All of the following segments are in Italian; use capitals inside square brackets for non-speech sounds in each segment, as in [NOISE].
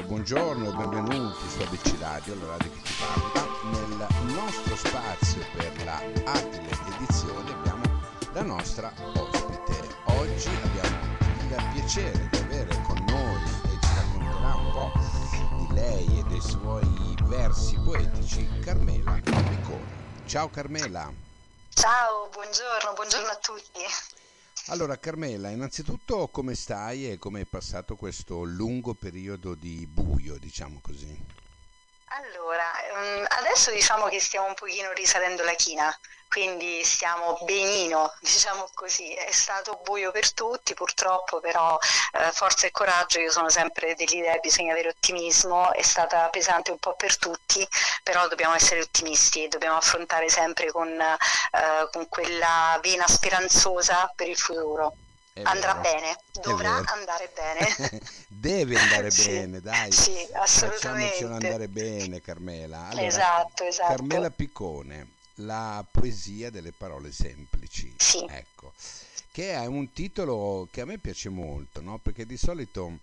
buongiorno, buongiorno, benvenuti su ABC Radio, la radio che ti parla. Nel nostro spazio per la Atile edizione abbiamo la nostra ospite. Oggi abbiamo il piacere di avere con noi e ci racconterà un po' di lei e dei suoi versi poetici Carmela Piccone. Ciao Carmela. Ciao, buongiorno, buongiorno a tutti. Allora Carmela, innanzitutto come stai e come è passato questo lungo periodo di buio, diciamo così? Allora, ehm, adesso diciamo che stiamo un pochino risalendo la china, quindi stiamo benino, [LAUGHS] diciamo così. È stato buio per tutti, purtroppo, però eh, forza e coraggio, io sono sempre dell'idea, bisogna avere ottimismo, è stata pesante un po' per tutti, però dobbiamo essere ottimisti e dobbiamo affrontare sempre con, eh, con quella vena speranzosa per il futuro. È Andrà vero. bene, dovrà andare bene. [LAUGHS] Deve andare [LAUGHS] sì, bene, dai. Sì, assolutamente. Facciamocelo andare bene, Carmela. Allora, esatto, esatto. Carmela Piccone, la poesia delle parole semplici. Sì. Ecco, che è un titolo che a me piace molto, no? Perché di solito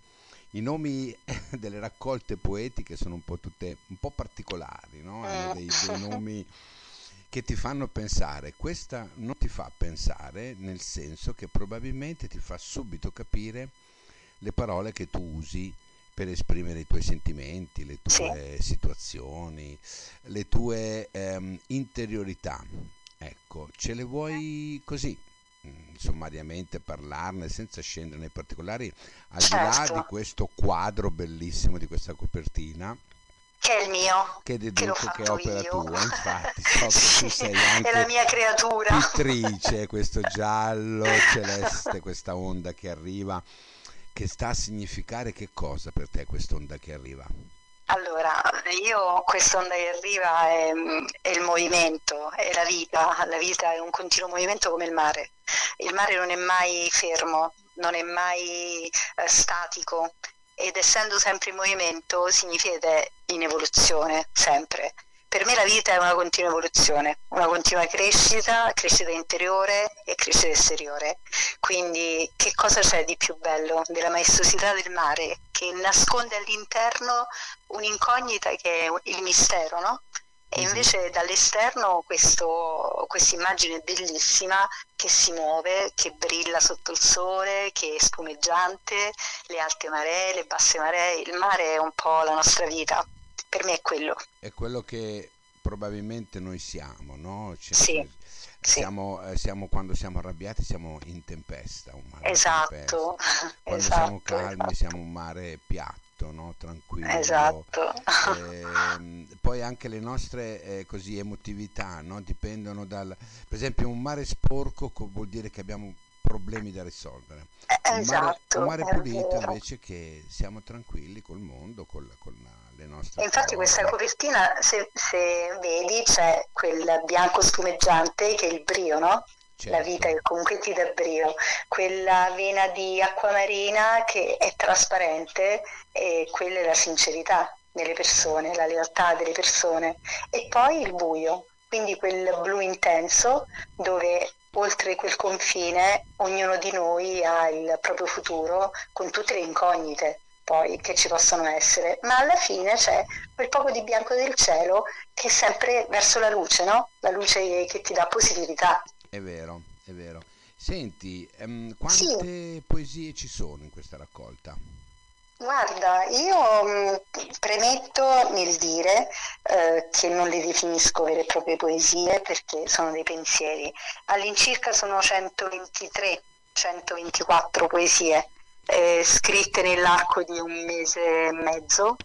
i nomi [LAUGHS] delle raccolte poetiche sono un po' tutte un po' particolari, no? Hanno dei, dei [LAUGHS] nomi che ti fanno pensare. Questa non ti fa pensare nel senso che probabilmente ti fa subito capire le parole che tu usi per esprimere i tuoi sentimenti, le tue sì. situazioni, le tue ehm, interiorità. Ecco, ce le vuoi così, mm, sommariamente parlarne senza scendere nei particolari, al certo. di là certo. di questo quadro bellissimo di questa copertina che è il mio, che, deduco, che che opera io. tua, infatti, [LAUGHS] so che sì, tu sei anche è la mia creatura. pittrice, questo [LAUGHS] giallo celeste, questa onda che arriva, che sta a significare che cosa per te quest'onda che arriva? Allora, io quest'onda che arriva è, è, il movimento, è la vita, la vita è un continuo movimento come il mare. Il mare non è mai fermo, non è mai eh, statico, ed essendo sempre in movimento significa in evoluzione, sempre. Per me la vita è una continua evoluzione, una continua crescita, crescita interiore e crescita esteriore. Quindi che cosa c'è di più bello della maestosità del mare che nasconde all'interno un'incognita che è il mistero, no? E mhm. invece dall'esterno questa immagine bellissima che si muove, che brilla sotto il sole, che è spumeggiante, le alte maree, le basse maree, il mare è un po' la nostra vita, per me è quello. È quello che probabilmente noi siamo, no? Cioè, sì. Siamo, sì. eh, siamo, quando siamo arrabbiati siamo in tempesta, un mare esatto. Tempesta. [LAUGHS] Quando esatto, siamo calmi esatto. siamo un mare piatto no? tranquillo. Esatto. Eh, poi anche le nostre eh, così, emotività no? dipendono dal... Per esempio un mare sporco vuol dire che abbiamo problemi da risolvere. Un esatto, mare, un mare pulito invece che siamo tranquilli col mondo, con, con le nostre... Infatti parole. questa copertina, se, se, vedi, c'è quel bianco spumeggiante che è il brio, no? Certo. La vita che comunque ti dà brio, quella vena di acqua marina che è trasparente e quella è la sincerità delle persone, la lealtà delle persone e poi il buio, quindi quel blu intenso dove oltre quel confine ognuno di noi ha il proprio futuro con tutte le incognite poi che ci possono essere, ma alla fine c'è quel poco di bianco del cielo che è sempre verso la luce, no? La luce che ti dà positività. È vero, è vero. Senti, um, quante sì. poesie ci sono in questa raccolta? Guarda, io mh, premetto nel dire eh, che non le definisco vere e proprie poesie perché sono dei pensieri. All'incirca sono 123, 124 poesie eh, scritte nell'arco di un mese e mezzo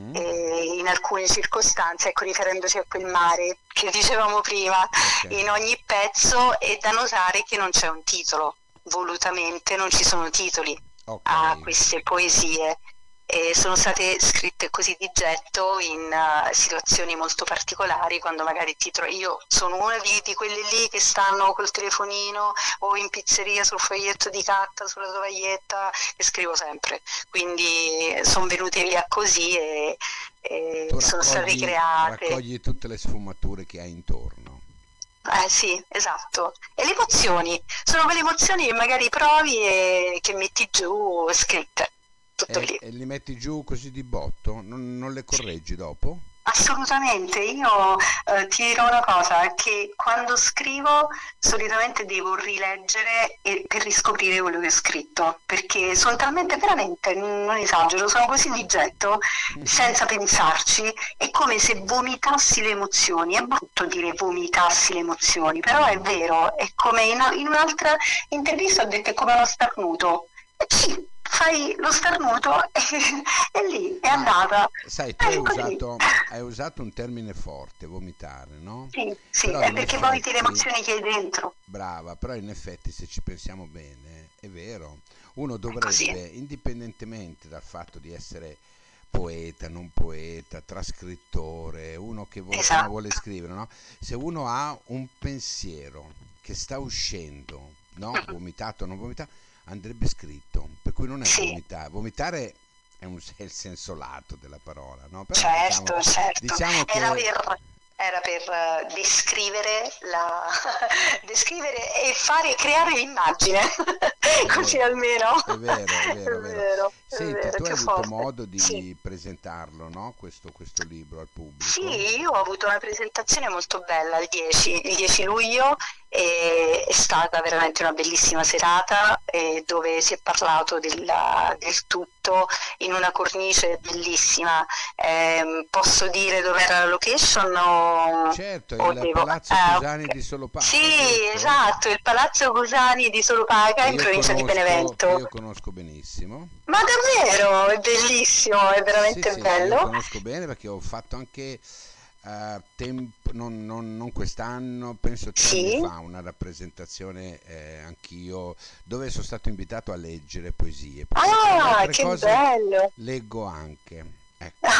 Mm. in alcune circostanze, ecco, riferendosi a quel mare che dicevamo prima, okay. in ogni pezzo è da notare che non c'è un titolo, volutamente non ci sono titoli okay. a queste poesie e sono state scritte così di getto in uh, situazioni molto particolari quando magari ti trovi io sono una di, di, quelle lì che stanno col telefonino o in pizzeria sul foglietto di carta sulla tovaglietta e scrivo sempre quindi sono venute via così e, e sono state create raccogli tutte le sfumature che hai intorno eh sì, esatto. E le emozioni, sono quelle emozioni che magari provi e che metti giù scritte. Tutto e, lì. E li metti giù così di botto? Non, non le correggi dopo? Assolutamente, io eh, ti dirò una cosa, che quando scrivo solitamente devo rileggere e- per riscoprire quello che ho scritto, perché sono talmente veramente, non esagero, sono così di getto, senza pensarci, è come se vomitassi le emozioni, è brutto dire vomitassi le emozioni, però è vero, è come in, in un'altra intervista ho detto è come uno starnuto, e sì, fai lo starnuto e, e lì è Ah, andata. sai, tu hai È così. usato, hai usato un termine forte, vomitare, no? Sì, sì, è perché vomiti le effetti- emozioni che hai dentro. Brava, però in effetti se ci pensiamo bene, è vero, uno così. dovrebbe, indipendentemente dal fatto di essere poeta, non poeta, trascrittore, uno che vuole, Esatto. vuole scrivere, no? Se uno ha un pensiero che sta uscendo, no? Vomitato o non vomitato, andrebbe scritto, per cui non è Sì. vomitare, vomitare è, un- è il senso lato della parola, no? Però Certo, diciamo, certo. diciamo che... Era per, era per eh, descrivere, la, [LAUGHS] descrivere e fare, creare l'immagine, così vero, almeno. È vero, è vero, è vero. è Senti, vero, tu hai avuto forte. modo di Sì. presentarlo, no? Questo, questo libro al pubblico? Sì, io ho avuto una presentazione molto bella il 10, il 10 luglio è stata veramente una bellissima serata eh, dove si è parlato della- del tutto in una cornice bellissima. Ehm, posso dire dove era la location? O... Certo, o il devo- Palazzo Ah, Cusani ok. di Solopaca, Sì, giusto? esatto, il Palazzo Cusani di Solopaca in provincia di conosco- Benevento. Io conosco benissimo. Ma davvero, è bellissimo, è veramente Sì, sì, bello. Io conosco bene perché ho fatto anche eh, tempo, non, non- non quest'anno, penso tre Sì. anni fa, una rappresentazione eh, anch'io dove sono stato invitato a leggere poesie. le Ah, che cose bello! leggo anche. Ecco. [LAUGHS]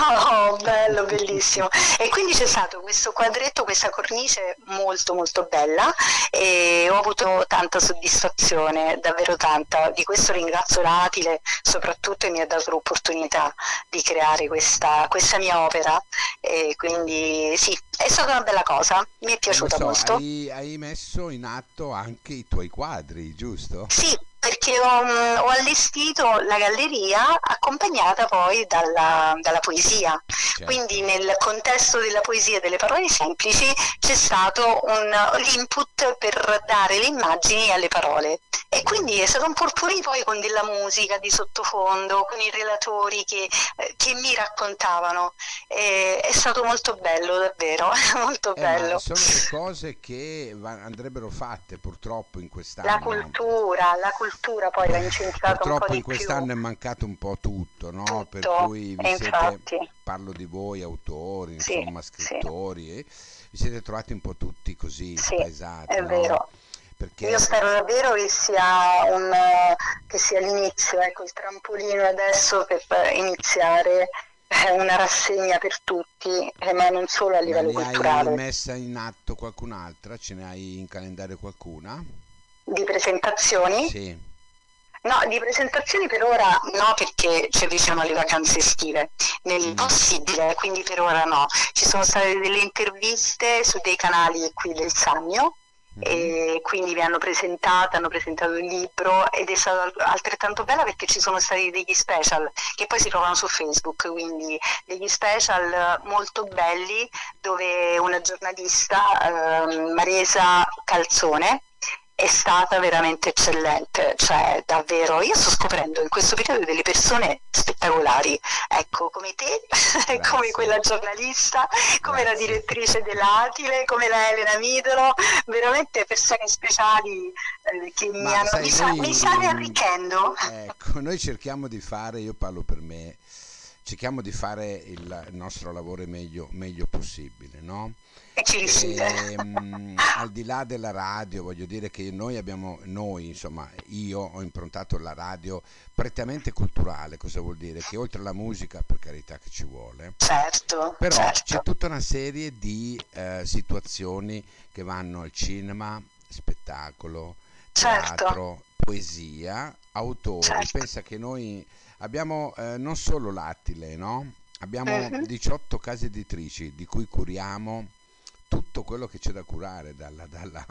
Oh, bello, bellissimo. E quindi c'è stato questo quadretto, questa cornice molto molto bella e ho avuto tanta soddisfazione, davvero tanta. Di questo ringrazio l'Atile soprattutto mi ha dato l'opportunità di creare questa, questa mia opera. E quindi sì, è stata una bella cosa, mi è Lo piaciuta so, molto. hai, hai messo in atto anche i tuoi quadri, giusto? Sì, perché ho, mm, ho allestito la galleria accompagnata poi dalla, dalla poesia. Certo. Quindi nel contesto della poesia e delle parole semplici c'è stato un l'input per dare le immagini alle parole. E quindi è stato un porpori poi con della musica di sottofondo, con i relatori che, eh, che mi raccontavano. E è stato molto bello, davvero, [LAUGHS] molto Eh, bello. sono le cose che andrebbero fatte purtroppo in quest'anno. La cultura, la cultura poi va incentrata un po' Purtroppo in più. quest'anno è mancato un po' tutto, no? Per Tutto, cui vi siete, infatti. parlo di voi autori, Sì, insomma sì. scrittori, e vi siete trovati un po' tutti così Sì, spaesati, è no? vero. Perché Io spero davvero che sia, un, eh, che sia l'inizio, ecco, il trampolino adesso per eh, iniziare eh, una rassegna per tutti, eh, ma non solo a ma livello ne hai culturale, messa in atto qualcun'altra? Ce ne hai in calendario qualcuna? di presentazioni. Sì. No, di presentazioni per ora no, perché ci avvicinano alle vacanze estive. Nel Mm. possibile, quindi per ora no. Ci sono state delle interviste su dei canali qui del Sannio. E quindi mi hanno presentato, hanno presentato il libro ed è stata altrettanto bella perché ci sono stati degli special che poi si trovano su Facebook, quindi degli special molto belli dove una giornalista, ehm, Maresa Calzone, è stata veramente eccellente, cioè davvero, io sto scoprendo in questo periodo delle persone spettacolari, ecco, come te, [LAUGHS] come quella giornalista, come la Grazie. direttrice dell'Atile, come la Elena Midolo, veramente persone speciali eh, che mi, Ma hanno, sai, mi, sta- noi- mi stanno arricchendo. Ecco, noi cerchiamo di fare, io parlo per me, cerchiamo di fare il nostro lavoro meglio, meglio possibile, no? E ci riuscite. Ehm, al di là della radio, voglio dire che noi abbiamo, noi insomma, io ho improntato la radio prettamente culturale, cosa vuol dire? Che oltre alla musica, per carità che ci vuole, Certo, però certo. c'è tutta una serie di eh, situazioni che vanno al cinema, spettacolo, Certo. teatro, poesia, autori. Certo. Pensa che noi abbiamo eh, non solo l'Attile, no? Abbiamo Mhm. 18 case editrici di cui curiamo tutto quello che c'è da curare, dalla, dalla,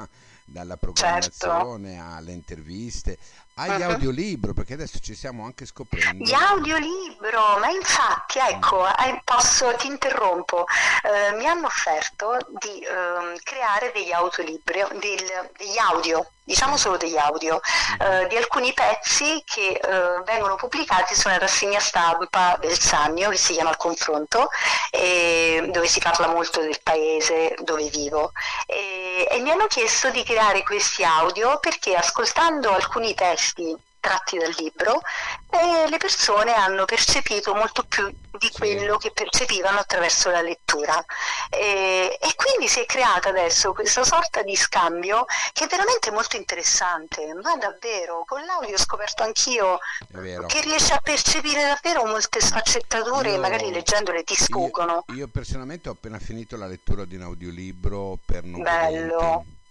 dalla programmazione certo. alle interviste, agli uh-huh. audiolibro, perché adesso ci stiamo anche scoprendo. Gli audiolibro, ma infatti, ecco, mm. posso, ti interrompo, eh, mi hanno offerto di eh, creare degli audiolibri, del, degli audio, diciamo solo degli audio, eh, di alcuni pezzi che eh, vengono pubblicati su una rassegna stampa del Sannio che si chiama Il Confronto, dove si parla molto del paese dove vivo. E, e mi hanno chiesto di creare questi audio perché ascoltando alcuni testi tratti dal libro, e le persone hanno percepito molto più di quello che percepivano attraverso la lettura. E, e, quindi si è creata adesso questa sorta di scambio che è veramente molto interessante, ma davvero, con l'audio ho scoperto anch'io che riesce a percepire davvero molte sfaccettature io, e magari leggendole ti sfuggono. Io, io, personalmente ho appena finito la lettura di un audiolibro per non Bello. Vedenti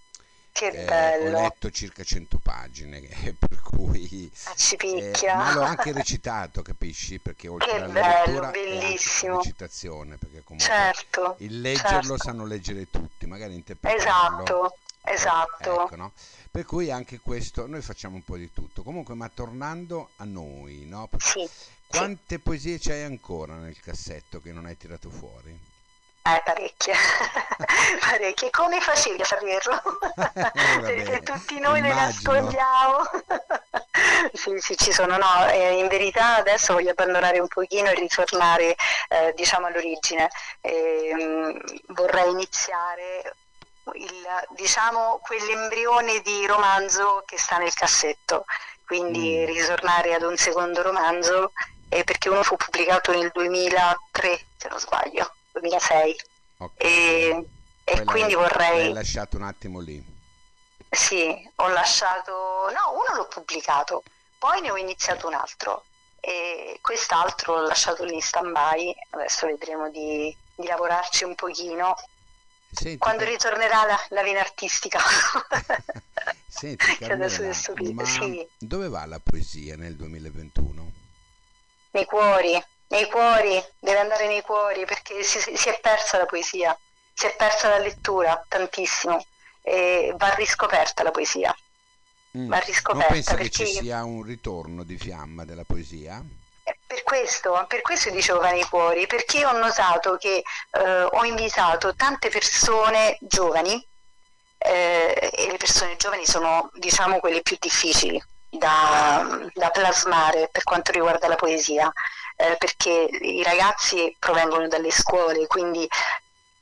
che eh, bello. Ho letto circa 100 pagine, [LAUGHS] per cui... Ah, ci picchia. Eh, ma l'ho anche [LAUGHS] recitato, capisci? Perché oltre che alla bello, lettura bellissimo. recitazione, perché comunque certo, il leggerlo certo. sanno leggere tutti, magari interpretarlo. Esatto, esatto. Ecco, no? Per cui anche questo, noi facciamo un po' di tutto. Comunque, ma tornando a noi, no? Sì, Quante sì. poesie c'hai ancora nel cassetto che non hai tirato fuori? Eh, parecchie, [LAUGHS] parecchie. Come facevi a saperlo? Eh, Perché tutti noi ne nascondiamo. [LAUGHS] sì, sì, ci sono. No, eh, in verità adesso voglio abbandonare un pochino e ritornare, eh, diciamo, all'origine. Ehm, vorrei iniziare il, diciamo, quell'embrione di romanzo che sta nel cassetto. Quindi mm. ritornare ad un secondo romanzo, eh, perché uno fu pubblicato nel 2003, se non sbaglio. 2006 okay. e, e quindi vorrei... L'hai lasciato un attimo lì? Sì, ho lasciato... no, uno l'ho pubblicato, poi ne ho iniziato un altro e quest'altro l'ho lasciato lì in stand-by, adesso vedremo di, di lavorarci un pochino. Senti, Quando ritornerà la, la vena artistica. [LAUGHS] Senti, Carmela, [LAUGHS] ma sì. dove va la poesia nel 2021? Nei cuori, nei cuori, deve andare nei cuori perché si, si è persa la poesia, si è persa la lettura tantissimo e va riscoperta la poesia. Mm. Va riscoperta non pensi perché... che ci sia un ritorno di fiamma della poesia? Per questo, per questo dicevo va nei cuori, perché ho notato che eh, ho invitato tante persone giovani eh, e le persone giovani sono diciamo quelle più difficili da, da plasmare per quanto riguarda la poesia eh, perché i ragazzi provengono dalle scuole, quindi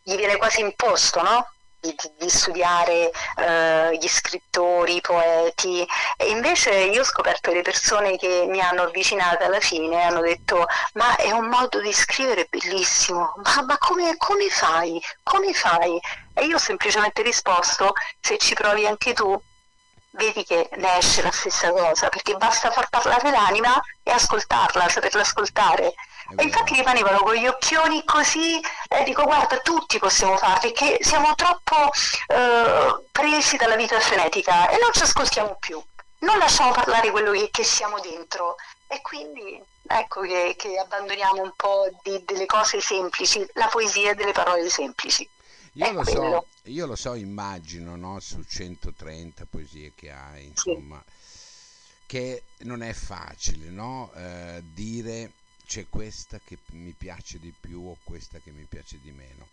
gli viene quasi imposto, no? Di, di, studiare eh, gli scrittori, i poeti e invece io ho scoperto le persone che mi hanno avvicinata alla fine hanno detto ma è un modo di scrivere bellissimo, ma, ma come, come fai? Come fai? E io ho semplicemente risposto se ci provi anche tu vedi che ne esce la stessa cosa, perché basta far parlare l'anima e ascoltarla, saperla ascoltare. E infatti rimanevano con gli occhioni così, e dico guarda tutti possiamo farli, che siamo troppo eh, presi dalla vita frenetica e non ci ascoltiamo più, non lasciamo parlare quello che, che siamo dentro e quindi ecco che, che abbandoniamo un po' di, delle cose semplici, la poesia delle parole semplici. Io lo, so, io lo, so, immagino, no? su 130 poesie che hai, insomma, sì. che non è facile no? eh, dire c'è questa che mi piace di più o questa che mi piace di meno.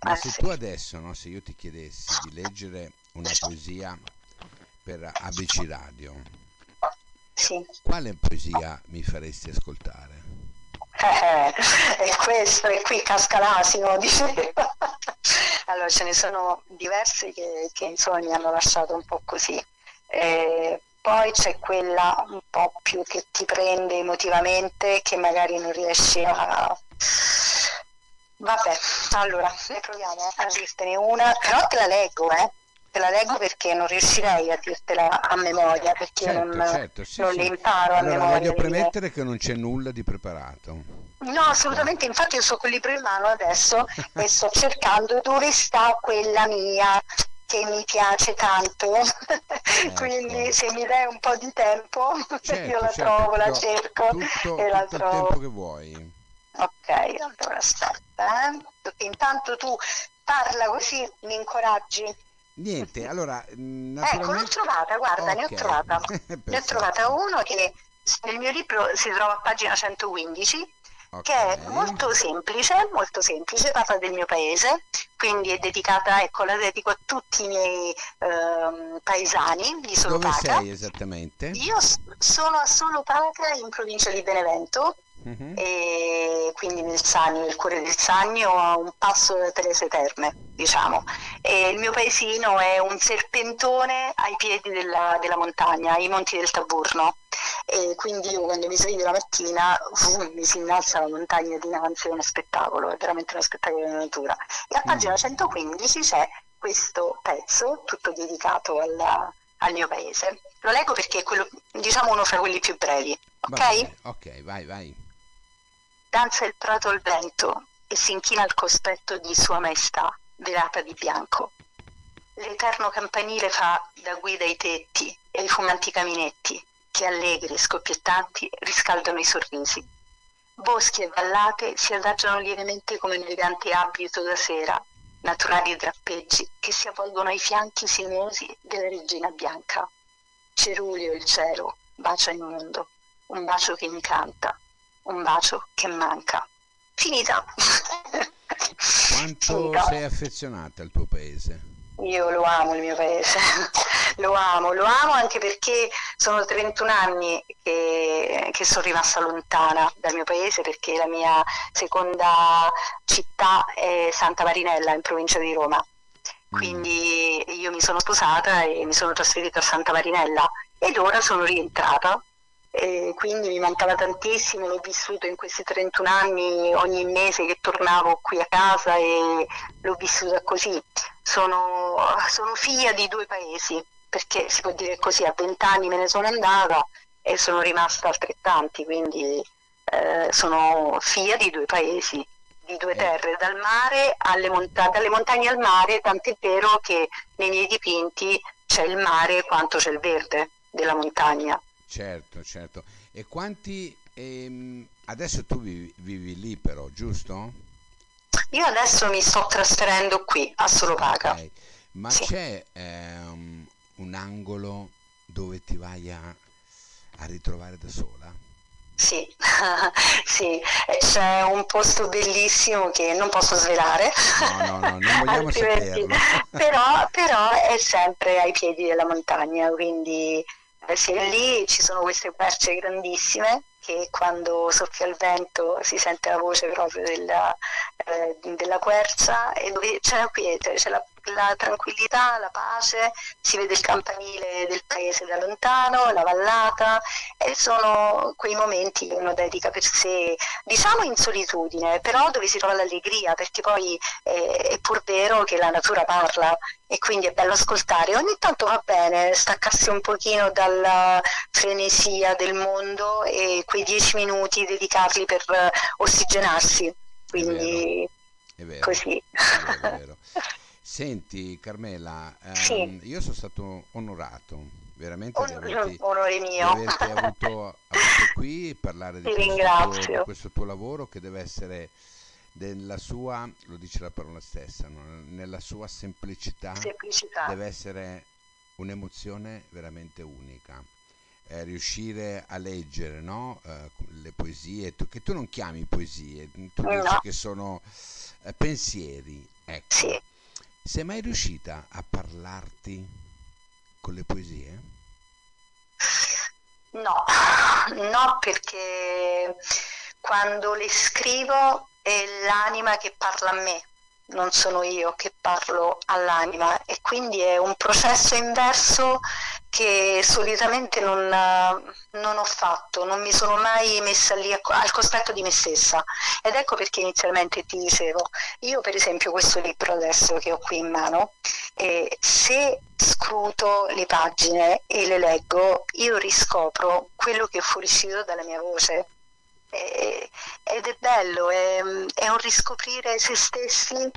Ma ah, se sì. tu adesso, no, se io ti chiedessi di leggere una poesia per ABC Radio, sì. quale poesia mi faresti ascoltare? Eh, e questo, e qui casca l'asino, diceva. Allora ce ne sono diversi che, che insomma mi hanno lasciato un po' così. Eh, poi c'è quella un po' più che ti prende emotivamente, che magari non riesci a... Vabbè, allora ne proviamo a dirtene una, però te la leggo, eh te la leggo perché non riuscirei a dirtela a memoria perché certo, non, certo, sì, non sì. le imparo allora, a memoria. Voglio premettere che non c'è nulla di preparato. No, assolutamente, infatti io sto con il libro in mano adesso e sto cercando dove sta quella mia che mi piace tanto, ecco. quindi se mi dai un po' di tempo certo, [LAUGHS] io la certo, trovo, la cerco tutto, e la trovo. il tempo che vuoi. Ok, allora aspetta, eh. intanto tu parla così mi incoraggi. Niente, allora... Naturalmente... [LAUGHS] Ecco, l'ho trovata, guarda, okay. ne ho trovata. [LAUGHS] ne ho trovata uno che nel mio libro si trova a pagina 115 Okay. che è molto semplice, molto semplice, parla del mio paese, quindi è dedicata, ecco, la dedico a tutti i miei eh, paesani di Solopaca. Dove sei esattamente? Io sono a Solopaca in provincia di Benevento, uh-huh. e quindi nel Sannio, nel cuore del Sannio, a un passo da Terese Terme, diciamo. E il mio paesino è un serpentone ai piedi della, della montagna, i monti del Taburno. E quindi io quando mi sveglio la mattina uh, mi si innalza la montagna dinanzi, è uno spettacolo, è veramente uno spettacolo di natura. E a pagina 115 mm. c'è questo pezzo, tutto dedicato alla, al mio paese. Lo leggo perché è quello, diciamo uno fra quelli più brevi, ok? Vai, ok, vai, vai. Danza il prato al vento e si inchina al cospetto di Sua Maestà, velata di bianco. L'eterno campanile fa da guida ai tetti e ai fumanti caminetti, che allegri e scoppiettanti riscaldano i sorrisi. Boschi e vallate si adagiano lievemente come un elegante abito da sera, naturali drappeggi che si avvolgono ai fianchi sinuosi della regina bianca. Cerulio il cielo bacia il mondo, un bacio che incanta, un bacio che manca. Finita. Quanto Finita. sei affezionata al tuo paese? Io lo amo il mio paese, [LAUGHS] lo amo, lo amo anche perché sono 31 anni che, che, sono rimasta lontana dal mio paese perché la mia seconda città è Santa Marinella in provincia di Roma. Mm. Quindi io mi sono sposata e mi sono trasferita a Santa Marinella ed ora sono rientrata e quindi mi mancava tantissimo, l'ho vissuto in questi 31 anni ogni mese che tornavo qui a casa e l'ho vissuta così. Sono, sono figlia di due paesi, perché si può dire così, a 20 anni me ne sono andata e sono rimasta altrettanti, quindi eh, sono figlia di due paesi, di due eh. terre, dal mare alle monta- dalle montagne al mare, tant'è vero che nei miei dipinti c'è il mare quanto c'è il verde della montagna. Certo, certo. E quanti... Ehm, adesso tu vivi, vivi, lì però, giusto? Io adesso mi sto trasferendo qui a Solopaca. Okay. Ma sì. c'è ehm, un angolo dove ti vai a, a ritrovare da sola? Sì, [LAUGHS] sì, c'è un posto bellissimo che non posso svelare. No, no, no, non vogliamo [LAUGHS] saperlo. [LAUGHS] però, però è sempre ai piedi della montagna, quindi sì, lì ci sono queste querce grandissime che quando soffia il vento si sente la voce proprio della, eh, della quercia e dove c'è la quiete, c'è la, la, tranquillità, la pace, si vede il campanile del paese da lontano, la vallata e sono quei momenti che uno dedica per sé, diciamo in solitudine, però dove si trova l'allegria, perché poi eh, è pur vero che la natura parla e quindi è bello ascoltare. Ogni tanto va bene staccarsi un pochino dalla frenesia del mondo e quei dieci minuti dedicarli per ossigenarsi. Quindi è vero, così. È vero, è vero. [LAUGHS] Senti Carmela, ehm, sì. io sono stato onorato veramente di averti, onore mio. Di averti avuto, avuto qui parlare di questo, di questo, tuo lavoro che deve essere nella sua, lo dice la parola stessa, no? nella sua semplicità, semplicità, deve essere un'emozione veramente unica. Eh, riuscire a leggere no? eh, le poesie, tu, che tu non chiami poesie, tu no. dici che sono eh, pensieri. Ecco. Sì. Sei mai riuscita a parlarti con le poesie? No, no perché quando le scrivo è l'anima che parla a me, non sono io che parlo all'anima e quindi è un processo inverso che solitamente non, non, ho fatto, non mi sono mai messa lì al cospetto di me stessa. Ed ecco perché inizialmente ti dicevo, io per esempio questo libro adesso che ho qui in mano, eh, se scruto le pagine e le leggo, io riscopro quello che è fuoriuscito dalla mia voce. Ed è bello, è, è, un riscoprire se stessi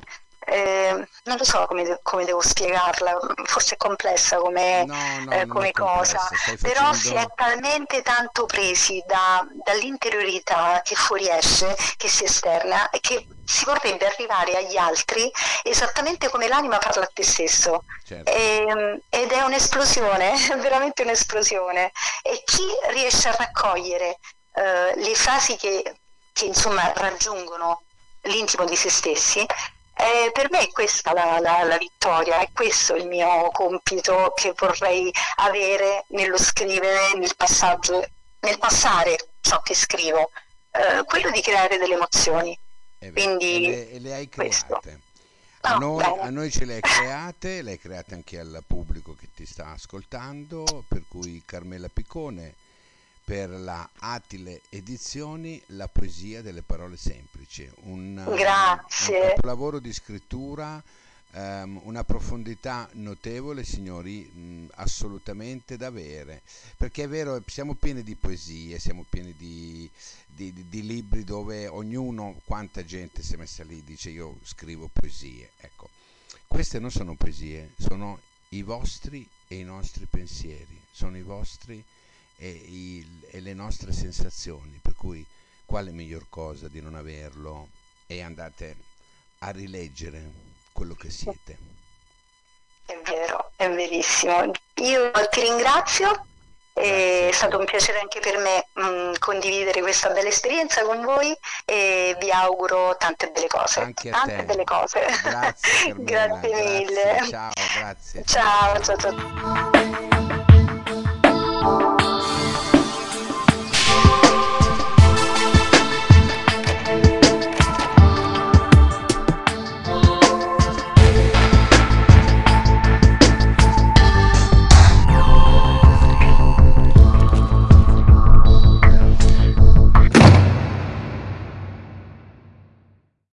eh, non lo so come, come, devo spiegarla, forse è complessa come, no, no, eh, come cosa, facendo... però si è talmente tanto presi da, dall'interiorità che fuoriesce, che si esterna e che si vorrebbe arrivare agli altri esattamente come l'anima parla a te stesso. Certo. E, ehm, ed è un'esplosione, [LAUGHS] veramente un'esplosione. E chi riesce a raccogliere eh, le frasi che, che insomma raggiungono l'intimo di se stessi, eh, per me è questa la, la, la, vittoria, è questo il mio compito che vorrei avere nello scrivere, nel passaggio, nel passare ciò che scrivo, eh, quello di creare delle emozioni. Eh Quindi, e, le, e le hai create. A, noi, a, noi, ce le hai create, le hai create anche al pubblico che ti sta ascoltando, per cui Carmela Piccone per la Atile Edizioni La poesia delle parole semplici, un, Grazie. un lavoro di scrittura, um, una profondità notevole, signori, mh, assolutamente da avere, perché è vero, siamo pieni di poesie, siamo pieni di, di, di, di libri dove ognuno, quanta gente si è messa lì, dice io scrivo poesie, ecco, queste non sono poesie, sono i vostri e i nostri pensieri, sono i vostri e, il, e le nostre sensazioni, per cui quale miglior cosa di non averlo e andate a rileggere quello che siete. È vero, è verissimo. Io ti ringrazio, è stato un piacere anche per me mh, mm, condividere questa bella esperienza con voi e vi auguro tante belle cose. Anche tante te. belle cose. [LAUGHS] Grazie, grazie mille. Ciao, grazie. Ciao, ciao, ciao.